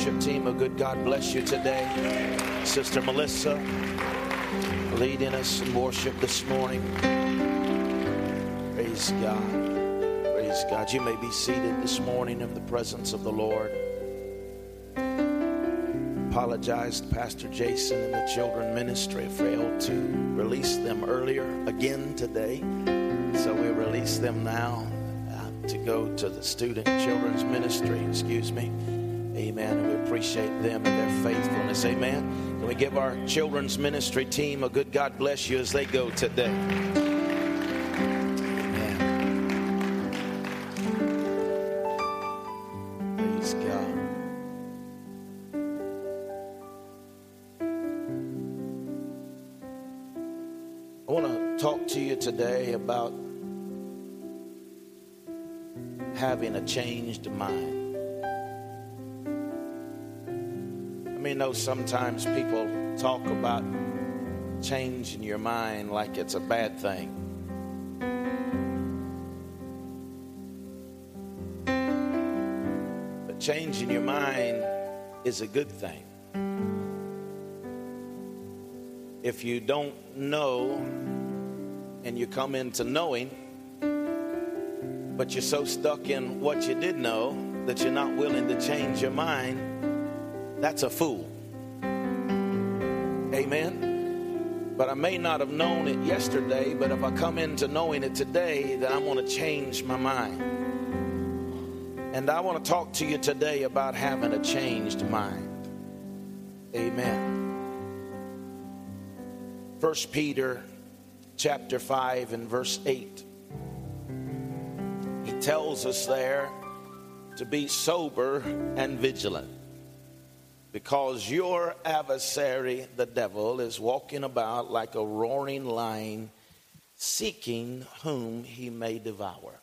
worship team, a good God bless you today. Sister Melissa leading us in worship this morning. Praise God. Praise God. You may be seated this morning in the presence of the Lord. Apologized, Pastor Jason and the children ministry failed to release them earlier again today. So we release them now uh, to go to the student children's ministry, excuse me. Amen. Appreciate them and their faithfulness. Amen. Can we give our children's ministry team a good God bless you as they go today? I want to talk to you today about having a changed mind. Mean, know sometimes people talk about changing your mind like it's a bad thing. But changing your mind is a good thing. If you don't know and you come into knowing, but you're so stuck in what you did know that you're not willing to change your mind, that's a fool. Amen. But I may not have known it yesterday, but if I come into knowing it today, then I'm going to change my mind. And I want to talk to you today about having a changed mind. Amen. First Peter chapter 5 and verse 8. He tells us there to be sober and vigilant because your adversary, the devil, is walking about like a roaring lion, seeking whom he may devour.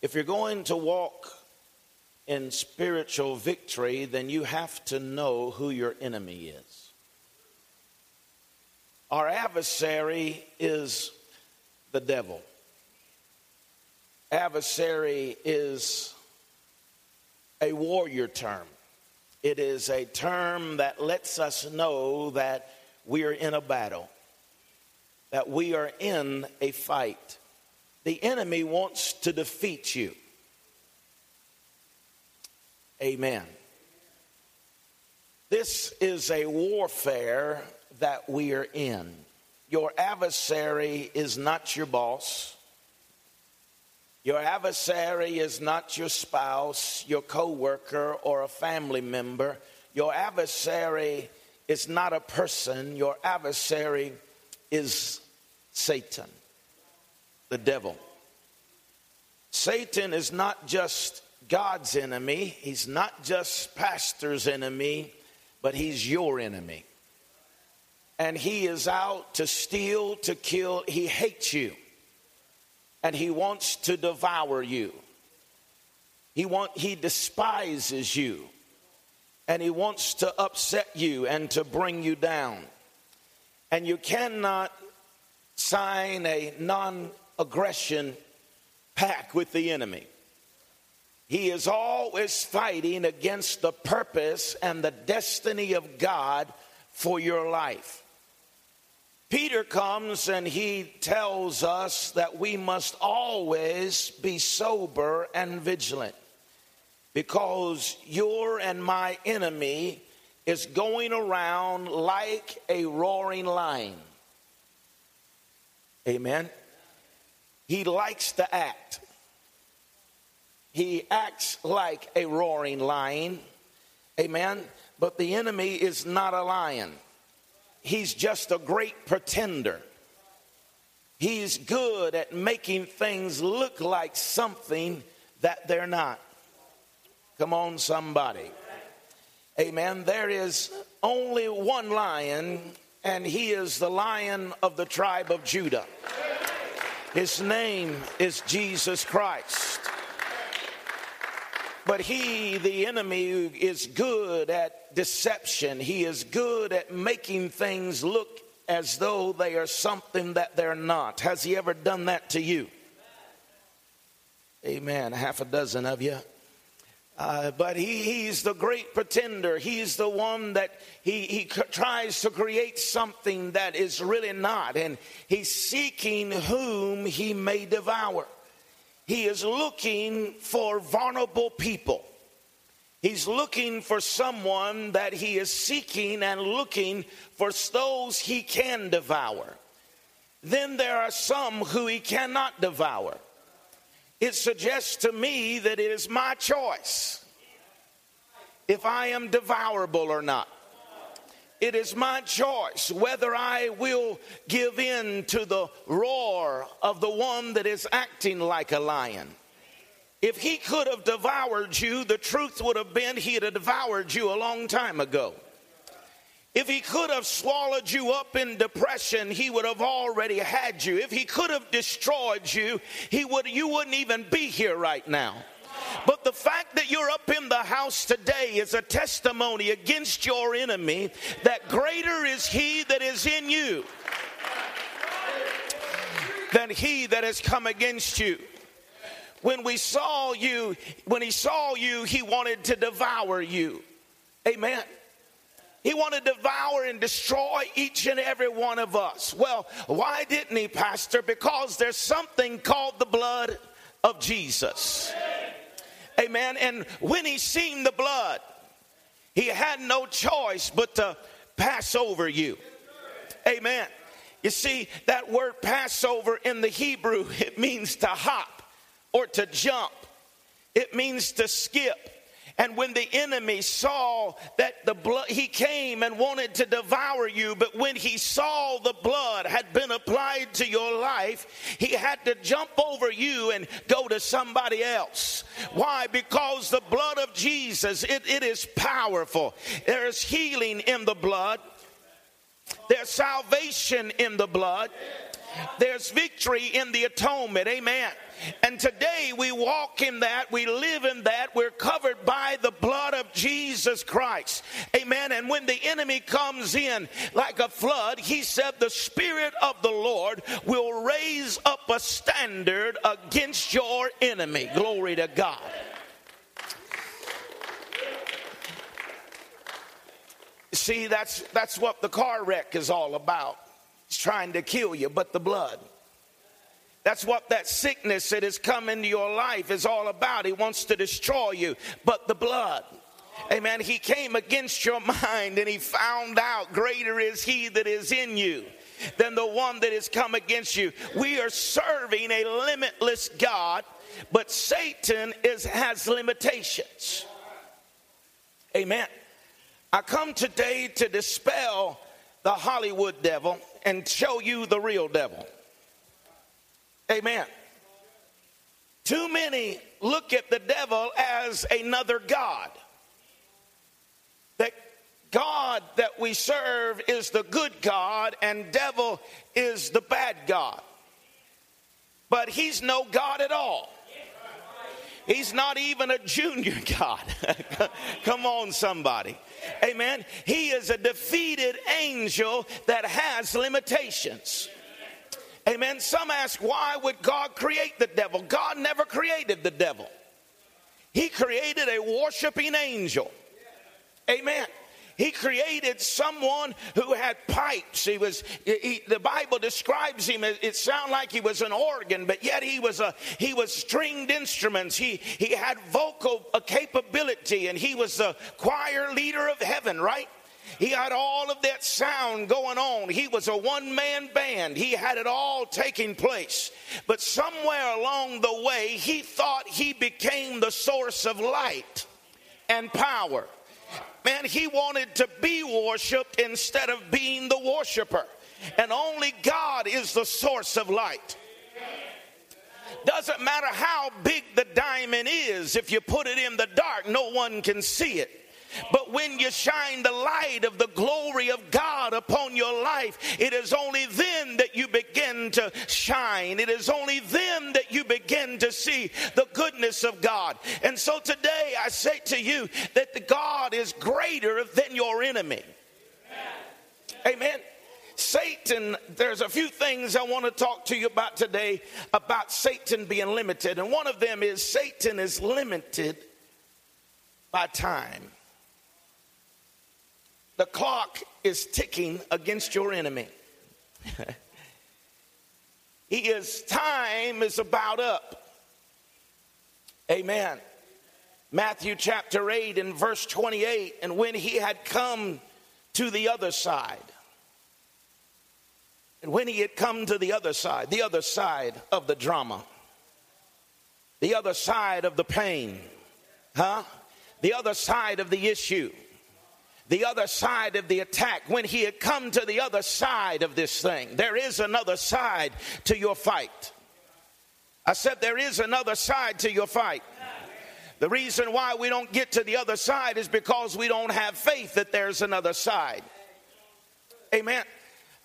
If you're going to walk in spiritual victory, then you have to know who your enemy is. Our adversary is the devil. Adversary is a warrior term. It is a term that lets us know that we are in a battle, that we are in a fight. The enemy wants to defeat you. Amen. This is a warfare that we are in. Your adversary is not your boss. Your adversary is not your spouse, your coworker, or a family member. Your adversary is not a person. Your adversary is Satan, the devil. Satan is not just God's enemy, he's not just pastor's enemy, but he's your enemy. And he is out to steal, to kill, he hates you and he wants to devour you. He want he despises you and he wants to upset you and to bring you down. And you cannot sign a non-aggression pact with the enemy. He is always fighting against the purpose and the destiny of God for your life. Peter comes and he tells us that we must always be sober and vigilant because your and my enemy is going around like a roaring lion. Amen. He likes to act. He acts like a roaring lion. Amen. But the enemy is not a lion he's just a great pretender. He's good at making things look like something that they're not. Come on, somebody. Amen. There is only one lion, and he is the lion of the tribe of Judah. His name is Jesus Christ. But he, the enemy, is good at deception. He is good at making things look as though they are something that they're not. Has he ever done that to you? Amen. Half a dozen of you. Uh, but he, he's the great pretender. He's the one that he, he tries to create something that is really not. And he's seeking whom he may devour. He is looking for vulnerable people. He's looking for someone that he is seeking and looking for those he can devour. Then there are some who he cannot devour. It suggests to me that it is my choice if I am devourable or not. It is my choice whether I will give in to the roar of the one that is acting like a lion. If he could have devoured you, the truth would have been he'd have devoured you a long time ago. If he could have swallowed you up in depression, he would have already had you. If he could have destroyed you, he would you wouldn't even be here right now. But the fact that you're up in the house today is a testimony against your enemy that greater is he that is in you than he that has come against you. When we saw you, when he saw you, he wanted to devour you. Amen. He wanted to devour and destroy each and every one of us. Well, why didn't he, Pastor? Because there's something called the blood of Jesus. Amen. And when he seen the blood, he had no choice but to pass over you. Amen. You see, that word Passover in the Hebrew, it means to hop or to jump, it means to skip. And when the enemy saw that the blood, he came and wanted to devour you, but when he saw the blood had been applied to your life, he had to jump over you and go to somebody else. Why? Because the blood of Jesus, it, it is powerful. There is healing in the blood. There's salvation in the blood. There's victory in the atonement. Amen. And today we walk in that, we live in that, we're covered by the blood of Jesus Christ. Amen. And when the enemy comes in like a flood, he said, The Spirit of the Lord will raise up a standard against your enemy. Glory to God. See, that's that's what the car wreck is all about. It's trying to kill you, but the blood. That's what that sickness that has come into your life is all about. He wants to destroy you, but the blood. Amen. He came against your mind and he found out greater is he that is in you than the one that has come against you. We are serving a limitless God, but Satan is has limitations. Amen. I come today to dispel the Hollywood devil and show you the real devil. Amen. Too many look at the devil as another God. That God that we serve is the good God and devil is the bad God. But he's no God at all. He's not even a junior God. Come on, somebody. Amen. He is a defeated angel that has limitations. Amen. Some ask, why would God create the devil? God never created the devil, He created a worshiping angel. Amen. He created someone who had pipes. He was, he, the Bible describes him, it sounded like he was an organ, but yet he was a, he was stringed instruments. He, he had vocal capability and he was the choir leader of heaven, right? He had all of that sound going on. He was a one man band. He had it all taking place. But somewhere along the way, he thought he became the source of light and power. Man, he wanted to be worshiped instead of being the worshiper. And only God is the source of light. Doesn't matter how big the diamond is, if you put it in the dark, no one can see it. But when you shine the light of the glory of God upon your life, it is only then that you begin to shine. It is only then that you begin to see the goodness of God. And so today I say to you that the God is greater than your enemy. Amen. Satan, there's a few things I want to talk to you about today about Satan being limited. And one of them is Satan is limited by time. The clock is ticking against your enemy. he is, time is about up. Amen. Matthew chapter 8 and verse 28. And when he had come to the other side, and when he had come to the other side, the other side of the drama, the other side of the pain, huh? The other side of the issue, the other side of the attack, when he had come to the other side of this thing, there is another side to your fight. I said, There is another side to your fight. The reason why we don't get to the other side is because we don't have faith that there's another side. Amen.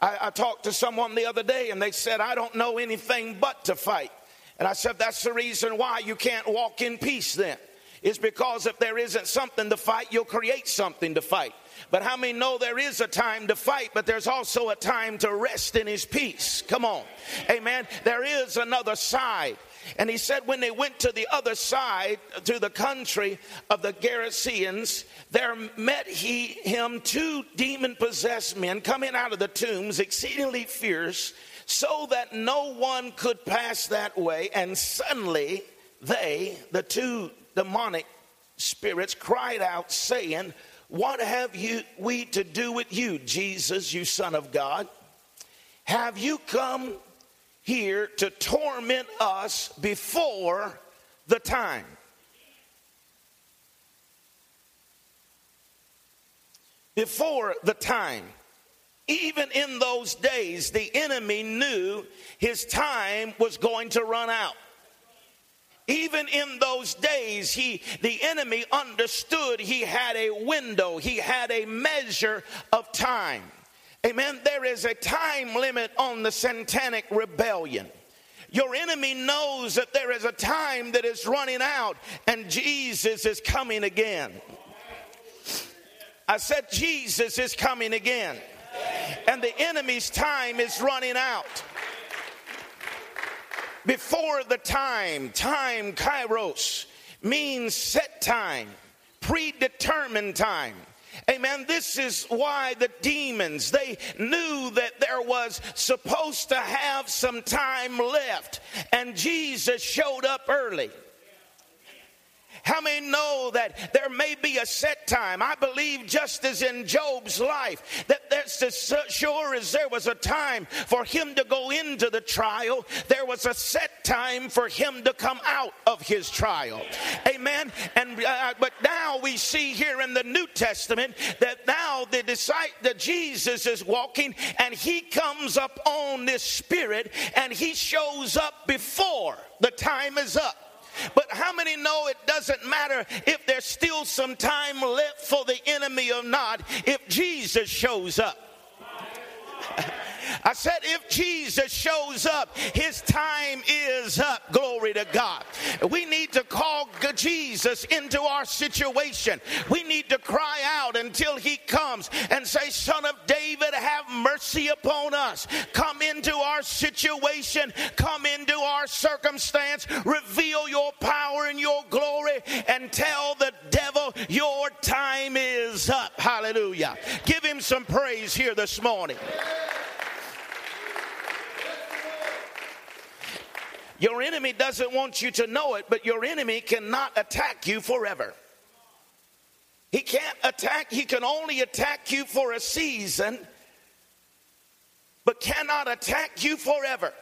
I, I, talked to someone the other day and they said, I don't know anything but to fight. And I said, That's the reason why you can't walk in peace then. It's because if there isn't something to fight, you'll create something to fight. But how many know there is a time to fight, but there's also a time to rest in his peace? Come on. Amen. There is another side. And he said, when they went to the other side, to the country of the Gerasenes, there met he him two demon possessed men coming out of the tombs, exceedingly fierce, so that no one could pass that way. And suddenly they, the two demonic spirits, cried out, saying, What have you we to do with you, Jesus, you Son of God? Have you come here to torment us before the time. Before the time. Even in those days, the enemy knew his time was going to run out. Even in those days, he, the enemy understood he had a window, he had a measure of time. Amen. There is a time limit on the satanic rebellion. Your enemy knows that there is a time that is running out and Jesus is coming again. I said, Jesus is coming again. And the enemy's time is running out. Before the time, time, kairos, means set time, predetermined time. Amen. This is why the demons, they knew that there was supposed to have some time left, and Jesus showed up early. How many know that there may be a set time? I believe, just as in Job's life, that that's as sure as there was a time for him to go into the trial, there was a set time for him to come out of his trial. Amen. And uh, but now we see here in the New Testament that now the disciple, that Jesus is walking, and he comes up on this spirit, and he shows up before the time is up. But how many know it doesn't matter if there's still some time left for the enemy or not if Jesus shows up? I said, if Jesus shows up, his time is up. Glory to God. We need to call Jesus into our situation. We need to cry out until he comes and say, Son of David, have mercy upon us. Come into our situation, come into our circumstance, reveal your power and your glory, and tell the devil your time is up. Hallelujah. Give him some praise here this morning. Your enemy doesn't want you to know it, but your enemy cannot attack you forever. He can't attack, he can only attack you for a season, but cannot attack you forever.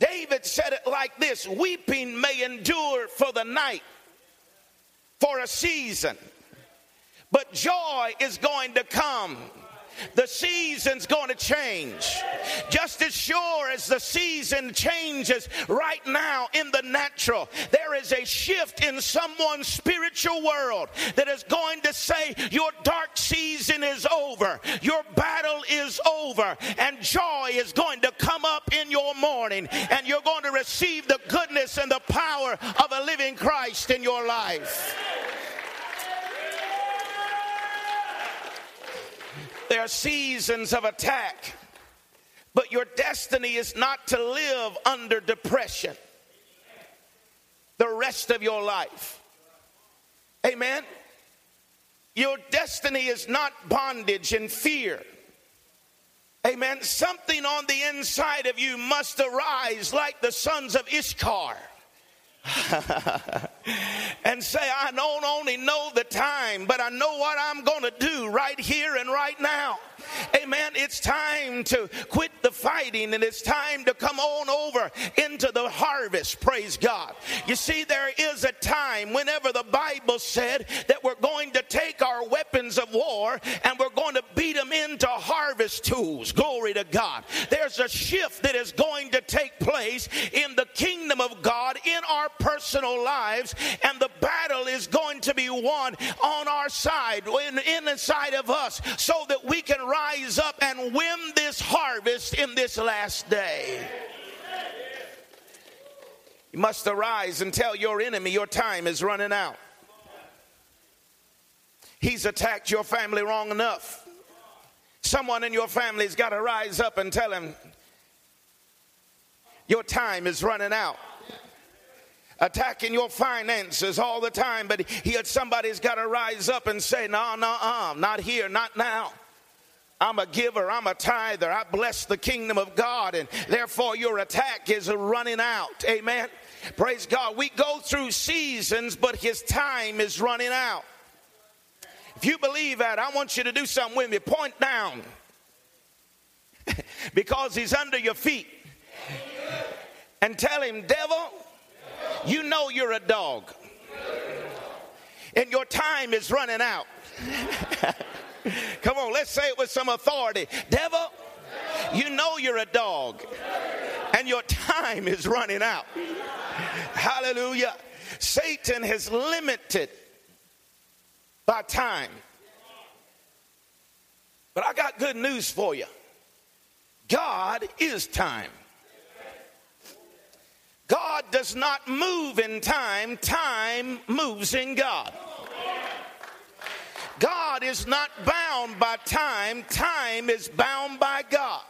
David said it like this Weeping may endure for the night, for a season, but joy is going to come the season's going to change. Just as sure as the season changes right now in the natural, there is a shift in someone's spiritual world that is going to say, Your dark season is over, your battle is over, and joy is going to come up in your morning, and you're going to receive the goodness and the power of a living Christ in your life. There are seasons of attack, but your destiny is not to live under depression the rest of your life. Amen. Your destiny is not bondage and fear. Amen. Something on the inside of you must arise like the sons of Issachar. and say, I don't only know the time, but I know what I'm going to do right here and right now. Amen. It's time to quit the fighting and it's time to come on over into the harvest. Praise God. You see, there is a time whenever the Bible said that we're going to take our weapons of war and we're going to beat them into harvest tools. Glory to God. There's a shift that is going to take place in the kingdom of God in our personal lives, and the battle is going to be won on our side, in, inside of us, so that we can rise up and win this harvest in this last day. You must arise and tell your enemy your time is running out. He's attacked your family wrong enough. Someone in your family's got to rise up and tell him, Your time is running out attacking your finances all the time, but he had somebody's got to rise up and say, No, no, uh, not here, not now. I'm a giver, I'm a tither, I bless the kingdom of God, and therefore your attack is running out. Amen. Praise God. We go through seasons, but his time is running out. If you believe that, I want you to do something with me. Point down because he's under your feet and tell him, Devil, you know you're a dog and your time is running out. Come on, let's say it with some authority. Devil, you know you're a dog and your time is running out. Hallelujah. Satan has limited by time. But I got good news for you God is time. God does not move in time, time moves in God. God is not bound by time, time is bound by God.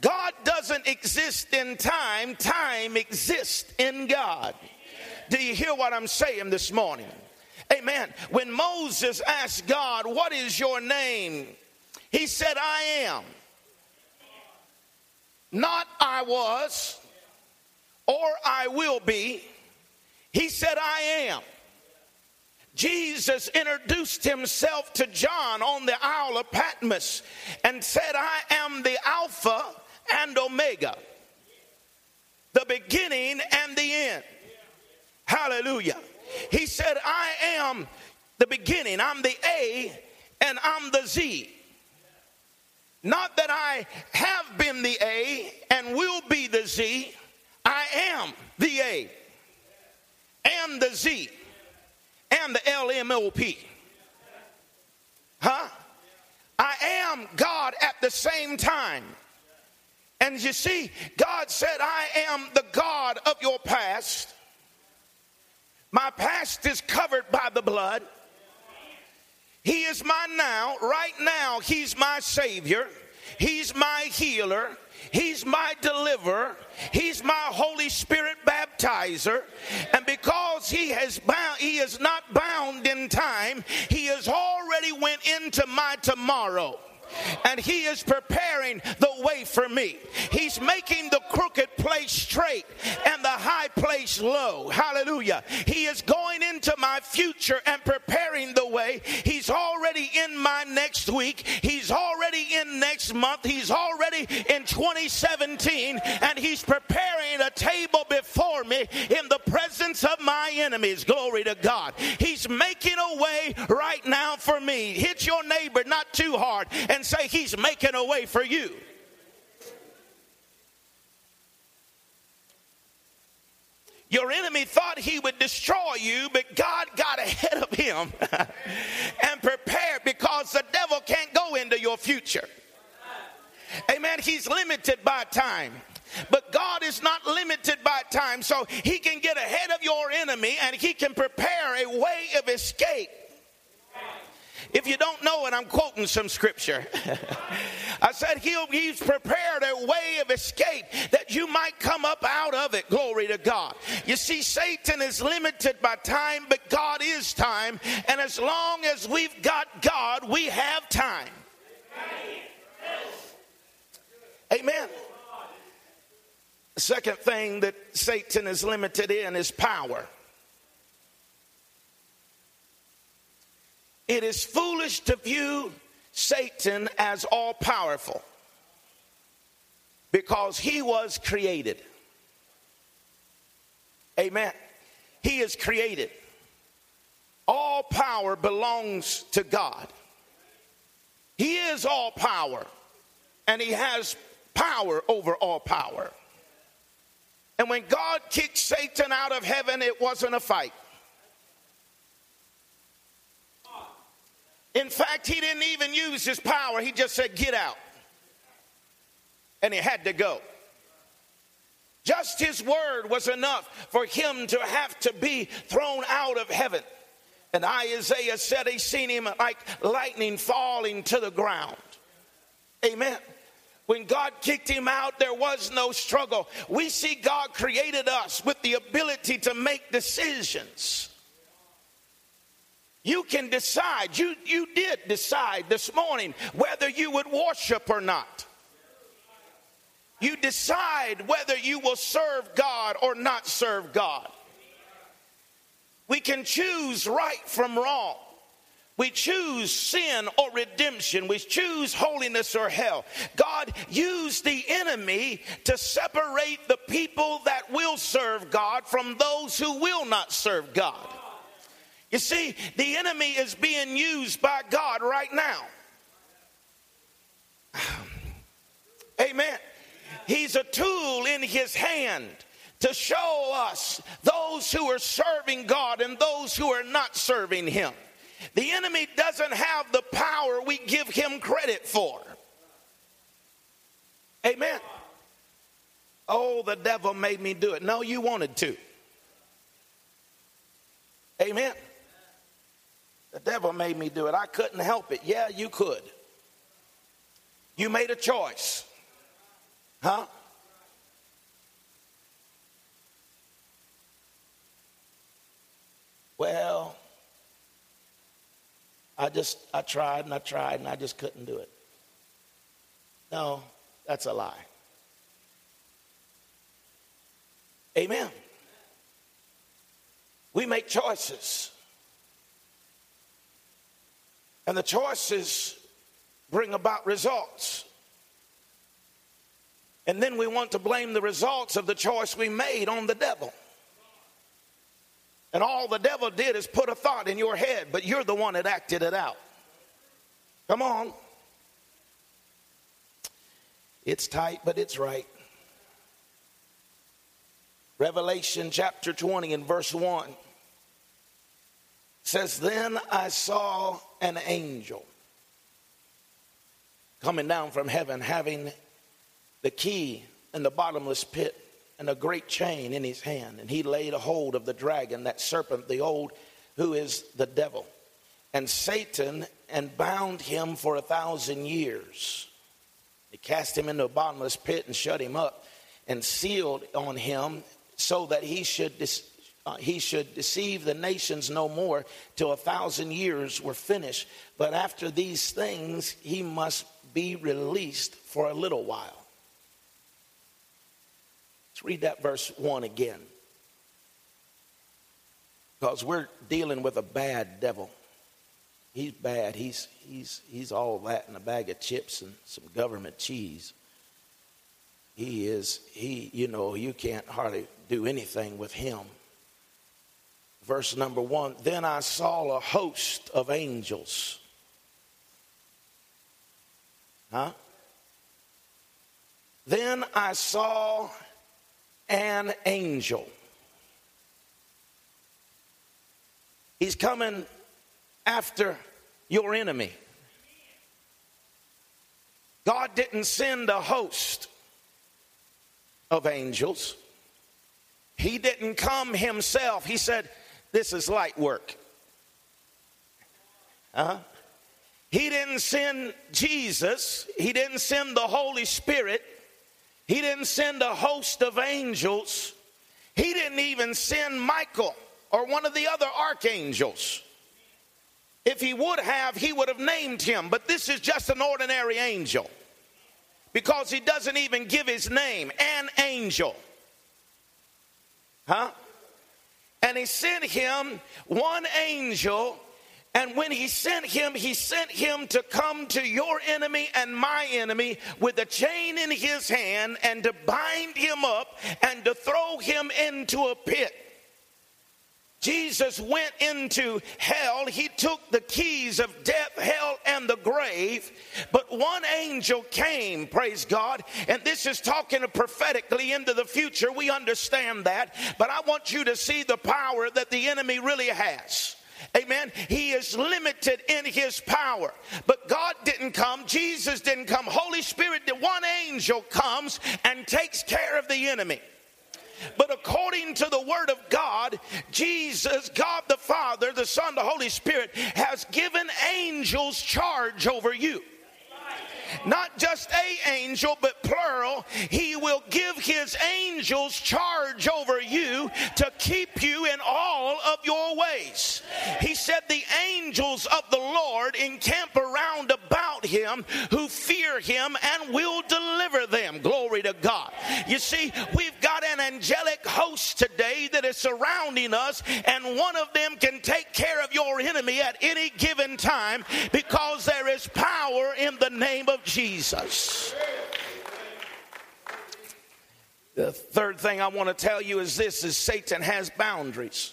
God doesn't exist in time, time exists in God. Do you hear what I'm saying this morning? Amen. When Moses asked God, What is your name? He said, I am. Not I was or I will be. He said, I am. Jesus introduced himself to John on the Isle of Patmos and said, I am the Alpha and Omega, the beginning and the end. Hallelujah. He said, I am the beginning, I'm the A and I'm the Z. Not that I have been the A and will be the Z, I am the A and the Z and the LMOP. Huh? I am God at the same time. And you see, God said, I am the God of your past. My past is covered by the blood. He is my now. Right now, He's my Savior. He's my healer. He's my deliverer. He's my Holy Spirit baptizer. And because he has bound, he is not bound in time, he has already went into my tomorrow and he is preparing the way for me. He's making the crooked place straight and the high place low. Hallelujah. He is going into my future and preparing the way. He's already in my next week. He's already in next month. He's already in 2017 and he's preparing a table before me in the presence of my enemies. Glory to God. He's making a way right now for me. Hit your neighbor not too hard and say, He's making a way for you. Your enemy thought he would destroy you, but God got ahead of him and prepared because the devil can't go into your future. Amen. He's limited by time. But God is not limited by time, so He can get ahead of your enemy and He can prepare a way of escape If you don't know it, I'm quoting some scripture. I said, He's prepared a way of escape that you might come up out of it. Glory to God. You see, Satan is limited by time, but God is time. And as long as we've got God, we have time. Amen. Second thing that Satan is limited in is power. It is foolish to view Satan as all powerful because he was created. Amen. He is created. All power belongs to God. He is all power, and he has power over all power. And when God kicked Satan out of heaven, it wasn't a fight. In fact, he didn't even use his power. He just said, Get out. And he had to go. Just his word was enough for him to have to be thrown out of heaven. And Isaiah said he seen him like lightning falling to the ground. Amen. When God kicked him out, there was no struggle. We see God created us with the ability to make decisions. You can decide. You, you did decide this morning whether you would worship or not. You decide whether you will serve God or not serve God. We can choose right from wrong. We choose sin or redemption. We choose holiness or hell. God used the enemy to separate the people that will serve God from those who will not serve God. You see, the enemy is being used by God right now. Amen. He's a tool in his hand to show us those who are serving God and those who are not serving him. The enemy doesn't have the power we give him credit for. Amen. Oh, the devil made me do it. No, you wanted to. Amen. The devil made me do it. I couldn't help it. Yeah, you could. You made a choice. Huh? Well, I just, I tried and I tried and I just couldn't do it. No, that's a lie. Amen. We make choices. And the choices bring about results. And then we want to blame the results of the choice we made on the devil. And all the devil did is put a thought in your head, but you're the one that acted it out. Come on. It's tight, but it's right. Revelation chapter 20 and verse 1 says, Then I saw an angel coming down from heaven having the key in the bottomless pit and a great chain in his hand. And he laid a hold of the dragon, that serpent, the old, who is the devil, and Satan, and bound him for a thousand years. He cast him into a bottomless pit and shut him up and sealed on him so that he should dis- uh, he should deceive the nations no more till a thousand years were finished. But after these things, he must be released for a little while. Let's read that verse 1 again. Because we're dealing with a bad devil. He's bad. He's, he's, he's all that in a bag of chips and some government cheese. He is, he, you know, you can't hardly do anything with him verse number one Then I saw a host of angels. Huh? Then I saw an angel. He's coming after your enemy. God didn't send a host of angels. He didn't come himself. He said, this is light work. Uh-huh. He didn't send Jesus, He didn't send the Holy Spirit, He didn't send a host of angels, He didn't even send Michael or one of the other archangels. If He would have, He would have named him, but this is just an ordinary angel because He doesn't even give His name an angel. Huh? And He sent him one angel and when he sent him, he sent him to come to your enemy and my enemy with a chain in his hand and to bind him up and to throw him into a pit. Jesus went into hell. He took the keys of death, hell, and the grave. But one angel came, praise God. And this is talking prophetically into the future. We understand that. But I want you to see the power that the enemy really has. Amen. He is limited in his power. But God didn't come, Jesus didn't come. Holy Spirit, the one angel comes and takes care of the enemy. But according to the Word of God, Jesus, God the Father, the Son, the Holy Spirit, has given angels charge over you not just a angel, but plural. He will give his angels charge over you to keep you in all of your ways. He said, The angels of the Lord encamp around about him who fear him and will deliver them. Glory to God. You see, we've got an angelic host today that is surrounding us, and one of them can take care of your enemy at any given time because there is power in the name of Jesus. The third thing I want to tell you is this is Satan has boundaries.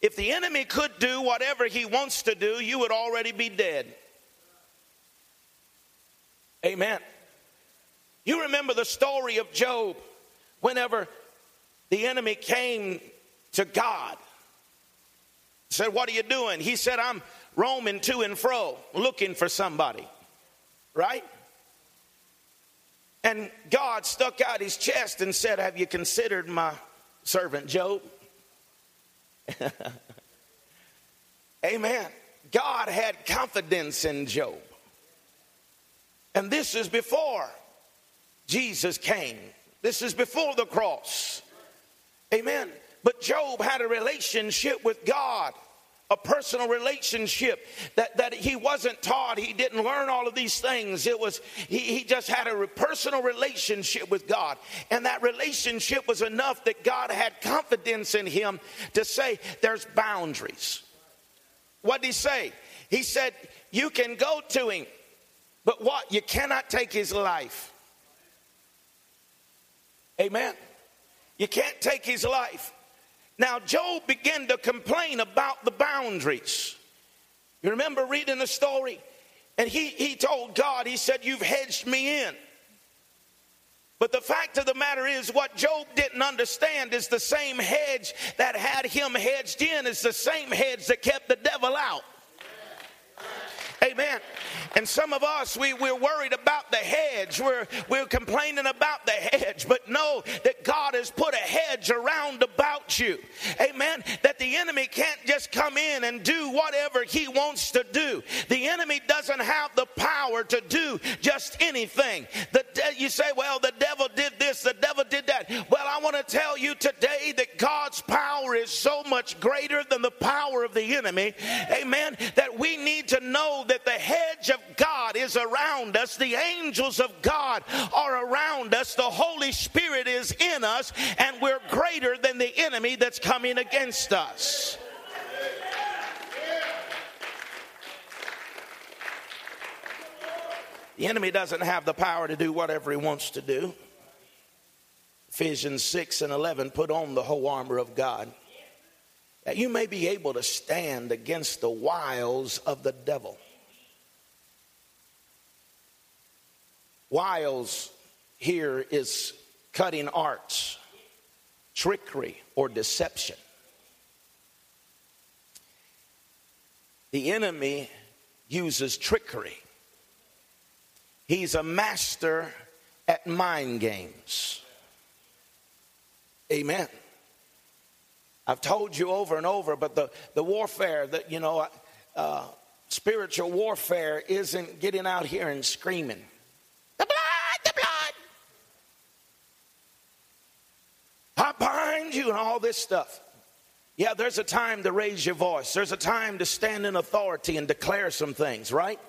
If the enemy could do whatever he wants to do, you would already be dead. Amen. You remember the story of Job whenever the enemy came to God. Said, What are you doing? He said, I'm roaming to and fro looking for somebody. Right? And God stuck out his chest and said, Have you considered my servant Job? Amen. God had confidence in Job. And this is before Jesus came. This is before the cross. Amen. But Job had a relationship with God a personal relationship that, that he wasn't taught. He didn't learn all of these things. It was he, he just had a personal relationship with god. And that relationship was enough that god had confidence in him to say there's boundaries. What did he say? He said you can go to him but what? You cannot take his life. Amen? You can't take his life now, Job began to complain about the boundaries. You remember reading the story? And he, he told God, he said, You've hedged me in. But the fact of the matter is, what Job didn't understand is the same hedge that had him hedged in is the same hedge that kept the devil out. Amen. And some of us, we, we're worried about the hedge. We're, we're complaining about the hedge, but know that God has put a hedge around about you. Amen. That the enemy can't just come in and do whatever he wants to do. The enemy doesn't have the power to do just anything. The, you say, well, the devil did this, the devil did that. Well, I want to tell you today that God's power is so much greater than the power of the enemy. Amen. That we need to know that the hedge of God is around us, the angels of God are around us, the Holy Spirit is in us, and we're greater than the enemy that's coming against us. The enemy doesn't have the power to do whatever he wants to do. Ephesians 6 and 11 put on the whole armor of God that you may be able to stand against the wiles of the devil. Wiles here is cutting arts, trickery, or deception. The enemy uses trickery. He's a master at mind games. Amen. I've told you over and over, but the, the warfare that, you know, uh, spiritual warfare isn't getting out here and screaming, the blood, the blood. I bind you and all this stuff. Yeah, there's a time to raise your voice. There's a time to stand in authority and declare some things, right?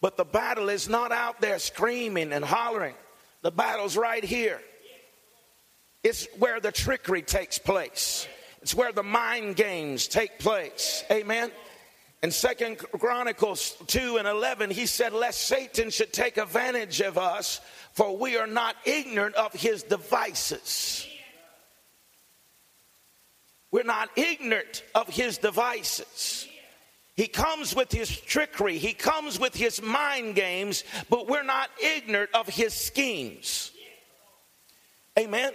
But the battle is not out there screaming and hollering. The battle's right here. It's where the trickery takes place. It's where the mind games take place. Amen. In Second Chronicles 2 and 11, he said, Lest Satan should take advantage of us, for we are not ignorant of his devices. We're not ignorant of his devices. He comes with his trickery, he comes with his mind games, but we're not ignorant of his schemes. Amen.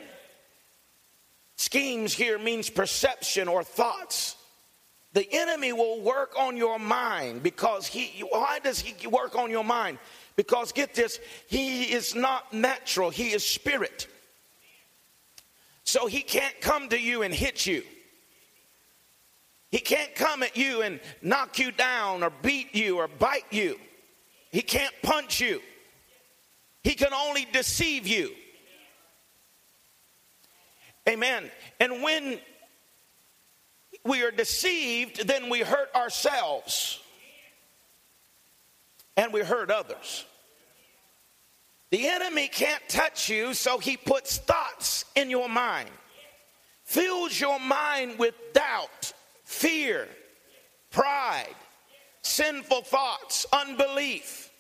Schemes here means perception or thoughts. The enemy will work on your mind because he, why does he work on your mind? Because get this, he is not natural, he is spirit. So he can't come to you and hit you. He can't come at you and knock you down or beat you or bite you. He can't punch you. He can only deceive you. Amen. And when we are deceived, then we hurt ourselves and we hurt others. The enemy can't touch you, so he puts thoughts in your mind, fills your mind with doubt, fear, pride, sinful thoughts, unbelief.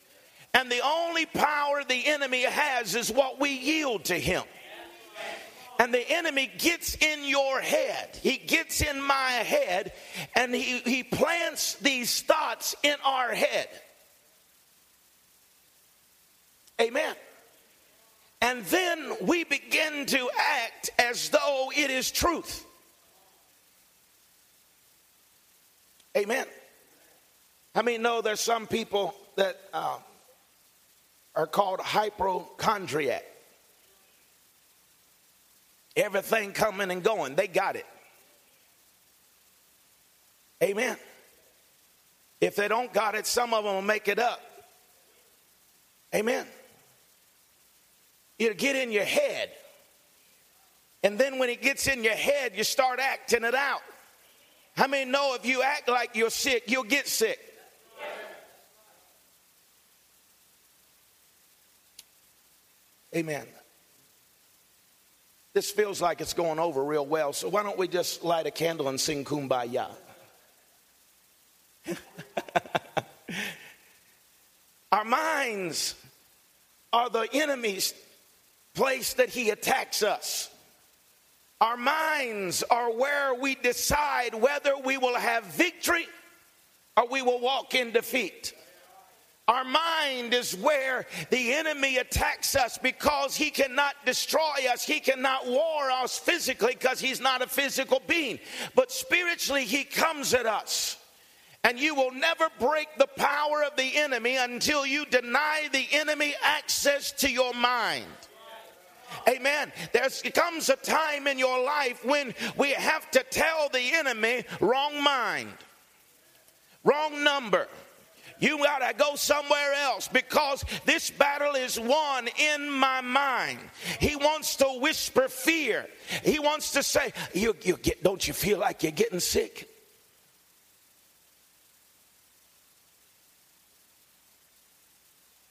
And the only power the enemy has is what we yield to him. And the enemy gets in your head. He gets in my head and he, he plants these thoughts in our head. Amen. And then we begin to act as though it is truth. Amen. I mean, know there's some people that uh, are called hypochondriac. Everything coming and going, they got it. Amen. If they don't got it, some of them will make it up. Amen. It'll get in your head. And then when it gets in your head, you start acting it out. How many know if you act like you're sick, you'll get sick? Amen. This feels like it's going over real well, so why don't we just light a candle and sing Kumbaya? Our minds are the enemy's place that he attacks us. Our minds are where we decide whether we will have victory or we will walk in defeat. Our mind is where the enemy attacks us because he cannot destroy us. He cannot war us physically because he's not a physical being. But spiritually, he comes at us. And you will never break the power of the enemy until you deny the enemy access to your mind. Amen. There comes a time in your life when we have to tell the enemy, wrong mind, wrong number you got to go somewhere else because this battle is won in my mind. He wants to whisper fear. He wants to say, you, you get, Don't you feel like you're getting sick?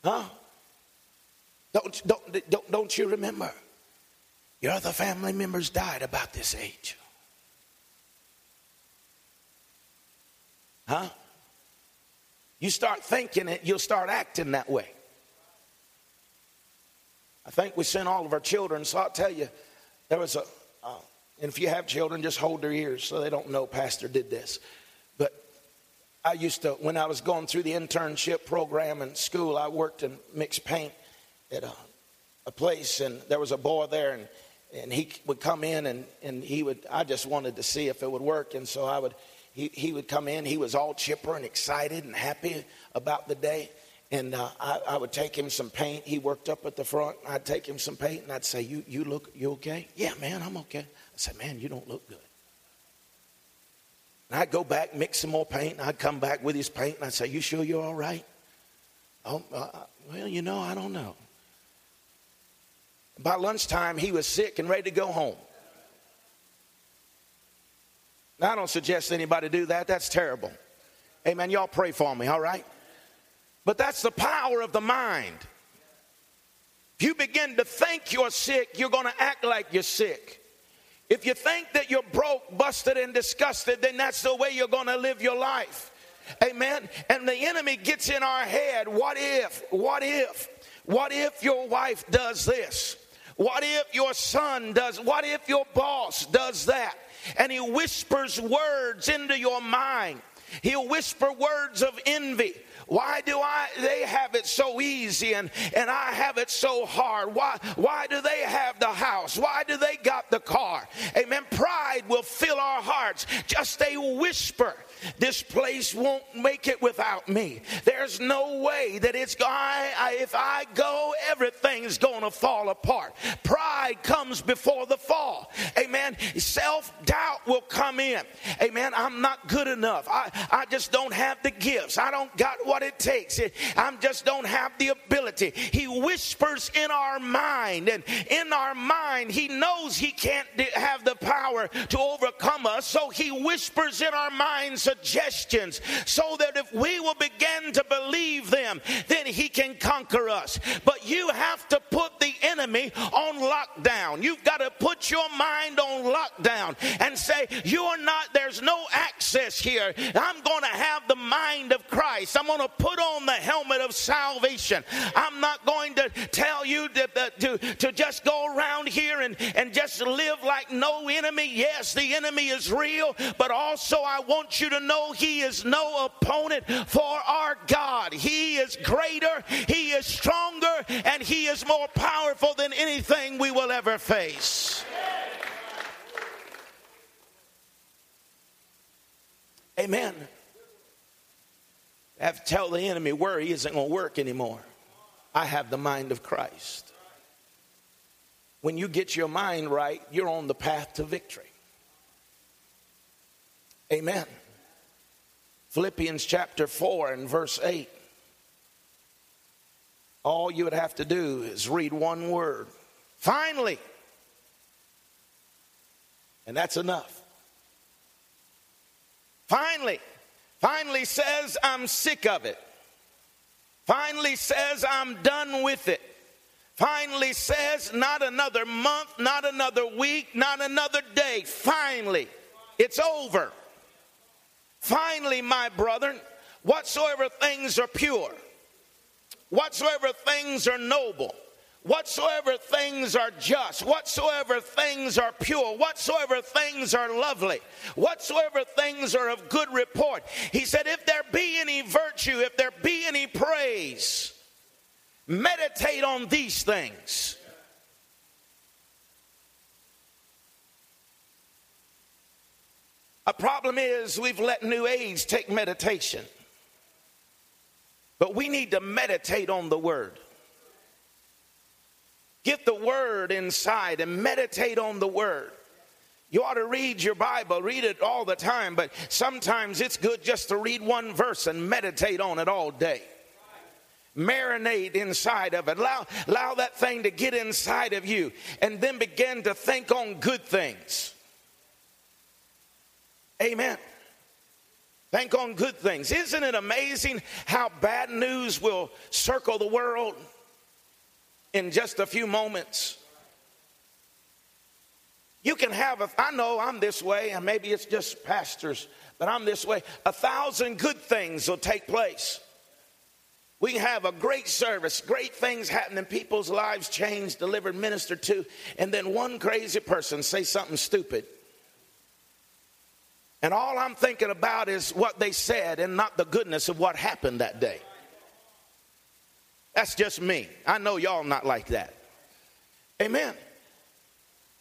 Huh? Don't, don't, don't, don't you remember? Your other family members died about this age. Huh? You start thinking it, you'll start acting that way. I think we sent all of our children, so I'll tell you, there was a, uh, and if you have children, just hold their ears so they don't know Pastor did this. But I used to, when I was going through the internship program in school, I worked in mixed paint at a, a place, and there was a boy there, and, and he would come in, and, and he would, I just wanted to see if it would work, and so I would he, he would come in, he was all chipper and excited and happy about the day. And uh, I, I, would take him some paint. He worked up at the front. I'd take him some paint and I'd say, you, you look, you okay? Yeah, man, I'm okay. I said, man, you don't look good. And I'd go back, mix some more paint, and I'd come back with his paint, and I'd say, You sure you're all right? Oh, uh, well, you know, I don't know. By lunchtime, he was sick and ready to go home. Now, I don't suggest anybody do that. That's terrible. Amen. Y'all pray for me, all right? But that's the power of the mind. If you begin to think you're sick, you're going to act like you're sick. If you think that you're broke, busted, and disgusted, then that's the way you're going to live your life. Amen. And the enemy gets in our head. What if? What if? What if your wife does this? What if your son does? What if your boss does that? And he whispers words into your mind. He'll whisper words of envy. Why do I they have it so easy and, and I have it so hard? Why why do they have the house? Why do they got the car? Amen. Pride will fill our hearts. Just a whisper. This place won't make it without me. There's no way that it's I, I if I go, everything's gonna fall apart. Pride comes before the fall. Amen. Self-doubt will come in. Amen. I'm not good enough. I, I just don't have the gifts. I don't got what it takes. I just don't have the ability. He whispers in our mind, and in our mind, he knows he can't have the power to overcome us. So he whispers in our minds suggestions so that if we will begin to believe them, then he can conquer us. But you have to put the enemy on lockdown. You've got to put your mind on lockdown and say, You're not, there's no access here. I'm going to have the mind of Christ. I'm going to put on the helmet of salvation. I'm not going to tell you to, to, to just go around here and, and just live like no enemy. Yes, the enemy is real, but also I want you to know he is no opponent for our God. He is greater, he is stronger, and he is more powerful than anything we will ever face. Amen. I have to tell the enemy worry isn't going to work anymore. I have the mind of Christ. When you get your mind right, you're on the path to victory. Amen. Philippians chapter 4 and verse 8. All you would have to do is read one word. Finally. And that's enough. Finally. Finally says, I'm sick of it. Finally says, I'm done with it. Finally says, not another month, not another week, not another day. Finally, it's over. Finally, my brethren, whatsoever things are pure, whatsoever things are noble, whatsoever things are just, whatsoever things are pure, whatsoever things are lovely, whatsoever things are of good report. He said, if there be any virtue, if there be any praise, meditate on these things. A problem is we've let New Age take meditation. But we need to meditate on the Word. Get the Word inside and meditate on the Word. You ought to read your Bible, read it all the time, but sometimes it's good just to read one verse and meditate on it all day. Marinate inside of it. Allow, allow that thing to get inside of you and then begin to think on good things. Amen. Think on good things. Isn't it amazing how bad news will circle the world? in just a few moments. You can have, a, I know I'm this way, and maybe it's just pastors, but I'm this way. A thousand good things will take place. We can have a great service, great things happening, people's lives changed, delivered, ministered to, and then one crazy person say something stupid. And all I'm thinking about is what they said and not the goodness of what happened that day. That's just me. I know y'all not like that. Amen.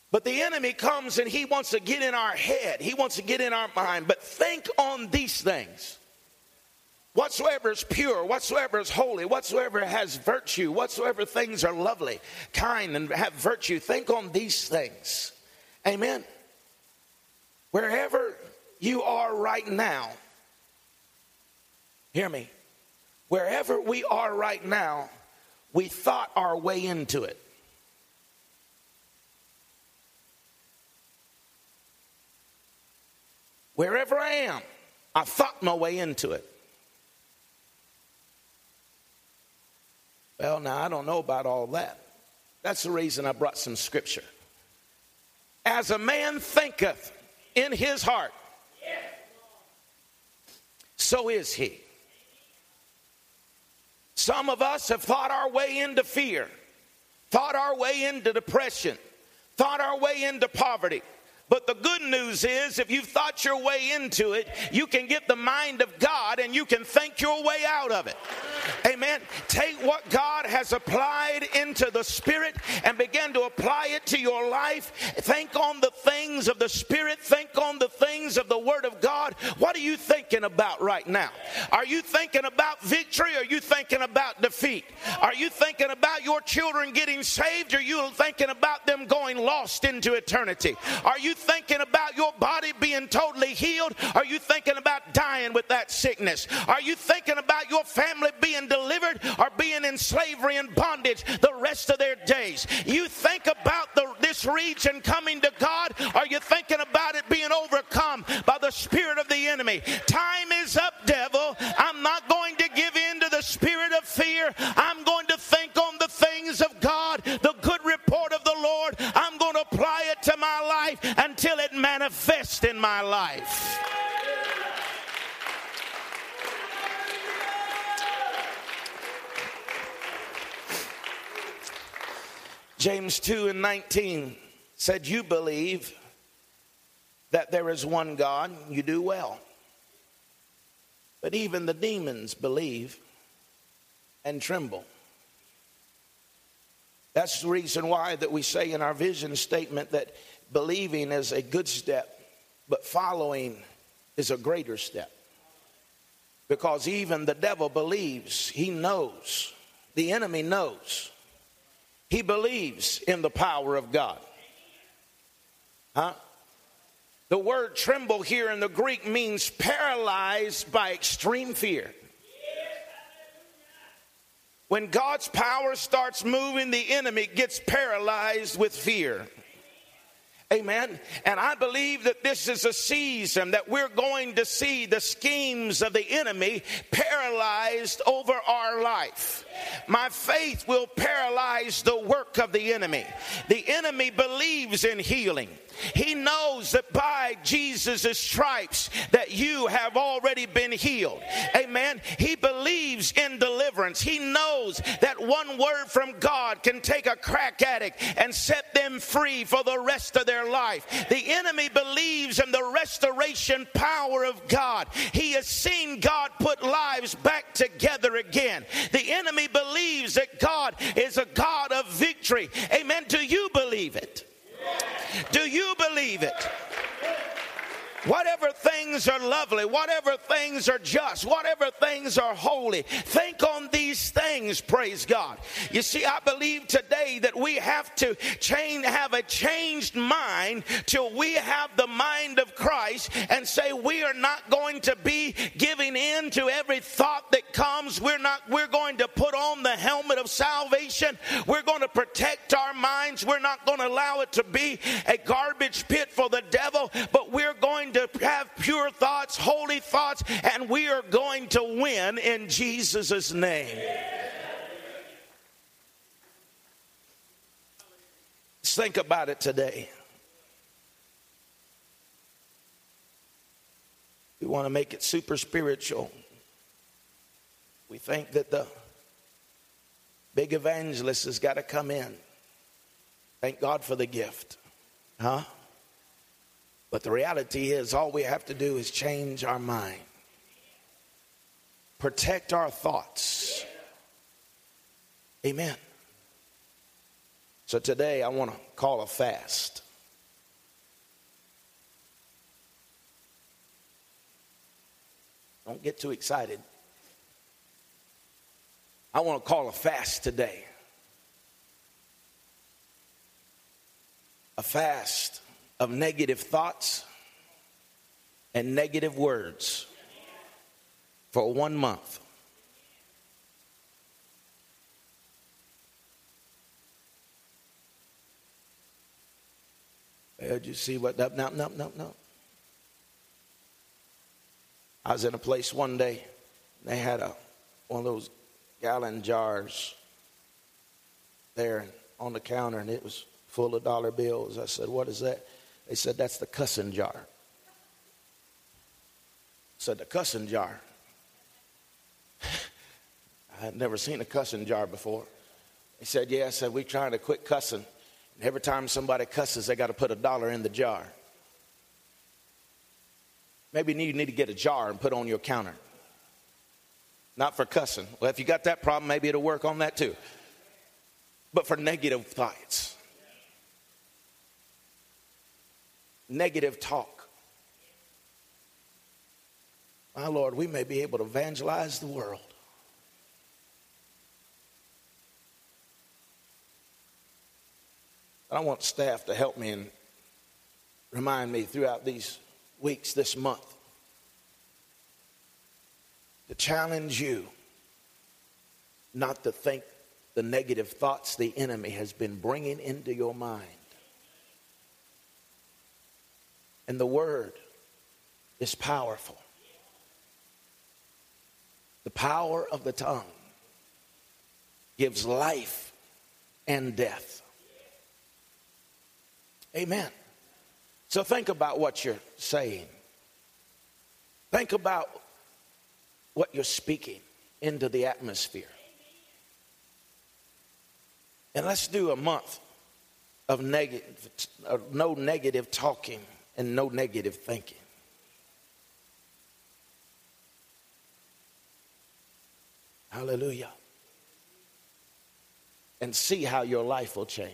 But the enemy comes and he wants to get in our head, he wants to get in our mind. But think on these things. Whatsoever is pure, whatsoever is holy, whatsoever has virtue, whatsoever things are lovely, kind, and have virtue, think on these things. Amen. Wherever you are right now, hear me, wherever we are right now, we thought our way into it. Wherever I am, I thought my way into it. Well, now I don't know about all that. That's the reason I brought some scripture. As a man thinketh in his heart, so is he. Some of us have thought our way into fear, thought our way into depression, thought our way into poverty. But the good news is, if you've thought your way into it, you can get the mind of God and you can think your way out of it. Amen. Take what God has applied into the Spirit and begin to apply it to your life. Think on the things of the Spirit. Think on the things of the Word of God. What are you thinking about right now? Are you thinking about victory or are you thinking about defeat? Are you thinking about your children getting saved or are you thinking about them going lost into eternity? Are you thinking about your body being totally healed? Are you thinking about dying with that sickness? Are you thinking about your family being delivered or being in slavery and bondage the rest of their days? You think about the, this region coming to God? Are you thinking about it being overcome by the spirit of the enemy? Time is up, devil. I'm not going to give in to the spirit of fear. I'm going it manifests in my life. James 2 and 19 said, You believe that there is one God, you do well. But even the demons believe and tremble. That's the reason why that we say in our vision statement that believing is a good step, but following is a greater step. Because even the devil believes, he knows, the enemy knows. He believes in the power of God. Huh? The word tremble here in the Greek means paralyzed by extreme fear. When God's power starts moving, the enemy gets paralyzed with fear. Amen. And I believe that this is a season that we're going to see the schemes of the enemy paralyzed over our life. My faith will paralyze the work of the enemy. The enemy believes in healing. He knows that by Jesus' stripes that you have already been healed. Amen. He believes in deliverance. He knows that one word from God can take a crack addict and set them free for the rest of their life. The enemy believes in the restoration power of God. He has seen God put lives back together again. The enemy believes that God is a God of victory. Amen. Do you believe it? Do you believe it? Whatever things are lovely, whatever things are just, whatever things are holy, think on these things, praise God. You see, I believe today that we have to change, have a changed mind till we have the mind of Christ and say we are not going to be giving in to every thought that comes. We're not, we're going to put on the helmet of salvation. We're going to protect our minds. We're not going to allow it to be a garbage pit for the devil, but we're going to have pure thoughts, holy thoughts, and we are going to win in Jesus' name. Let's think about it today. We want to make it super spiritual. We think that the big evangelist has got to come in. Thank God for the gift. Huh? But the reality is, all we have to do is change our mind, protect our thoughts. Amen. So today, I want to call a fast. Don't get too excited. I want to call a fast today. A fast of negative thoughts, and negative words for one month. Did you see what? No, no, no, no. I was in a place one day. They had a one of those gallon jars there on the counter, and it was full of dollar bills. I said, "What is that?" They said, "That's the cussing jar." I said, "The cussing jar." I had never seen a cussing jar before. They said, "Yeah." I said, "We trying to quit cussing." And every time somebody cusses, they got to put a dollar in the jar. Maybe you need to get a jar and put on your counter. Not for cussing. Well, if you got that problem, maybe it'll work on that too. But for negative thoughts, negative talk. My Lord, we may be able to evangelize the world. I want staff to help me and remind me throughout these weeks, this month, to challenge you not to think the negative thoughts the enemy has been bringing into your mind. And the word is powerful. The power of the tongue gives life and death. Amen. So think about what you're saying. Think about what you're speaking into the atmosphere. And let's do a month of negative, of no negative talking and no negative thinking. Hallelujah. And see how your life will change.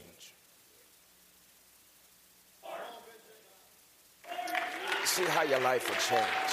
See how your life will change.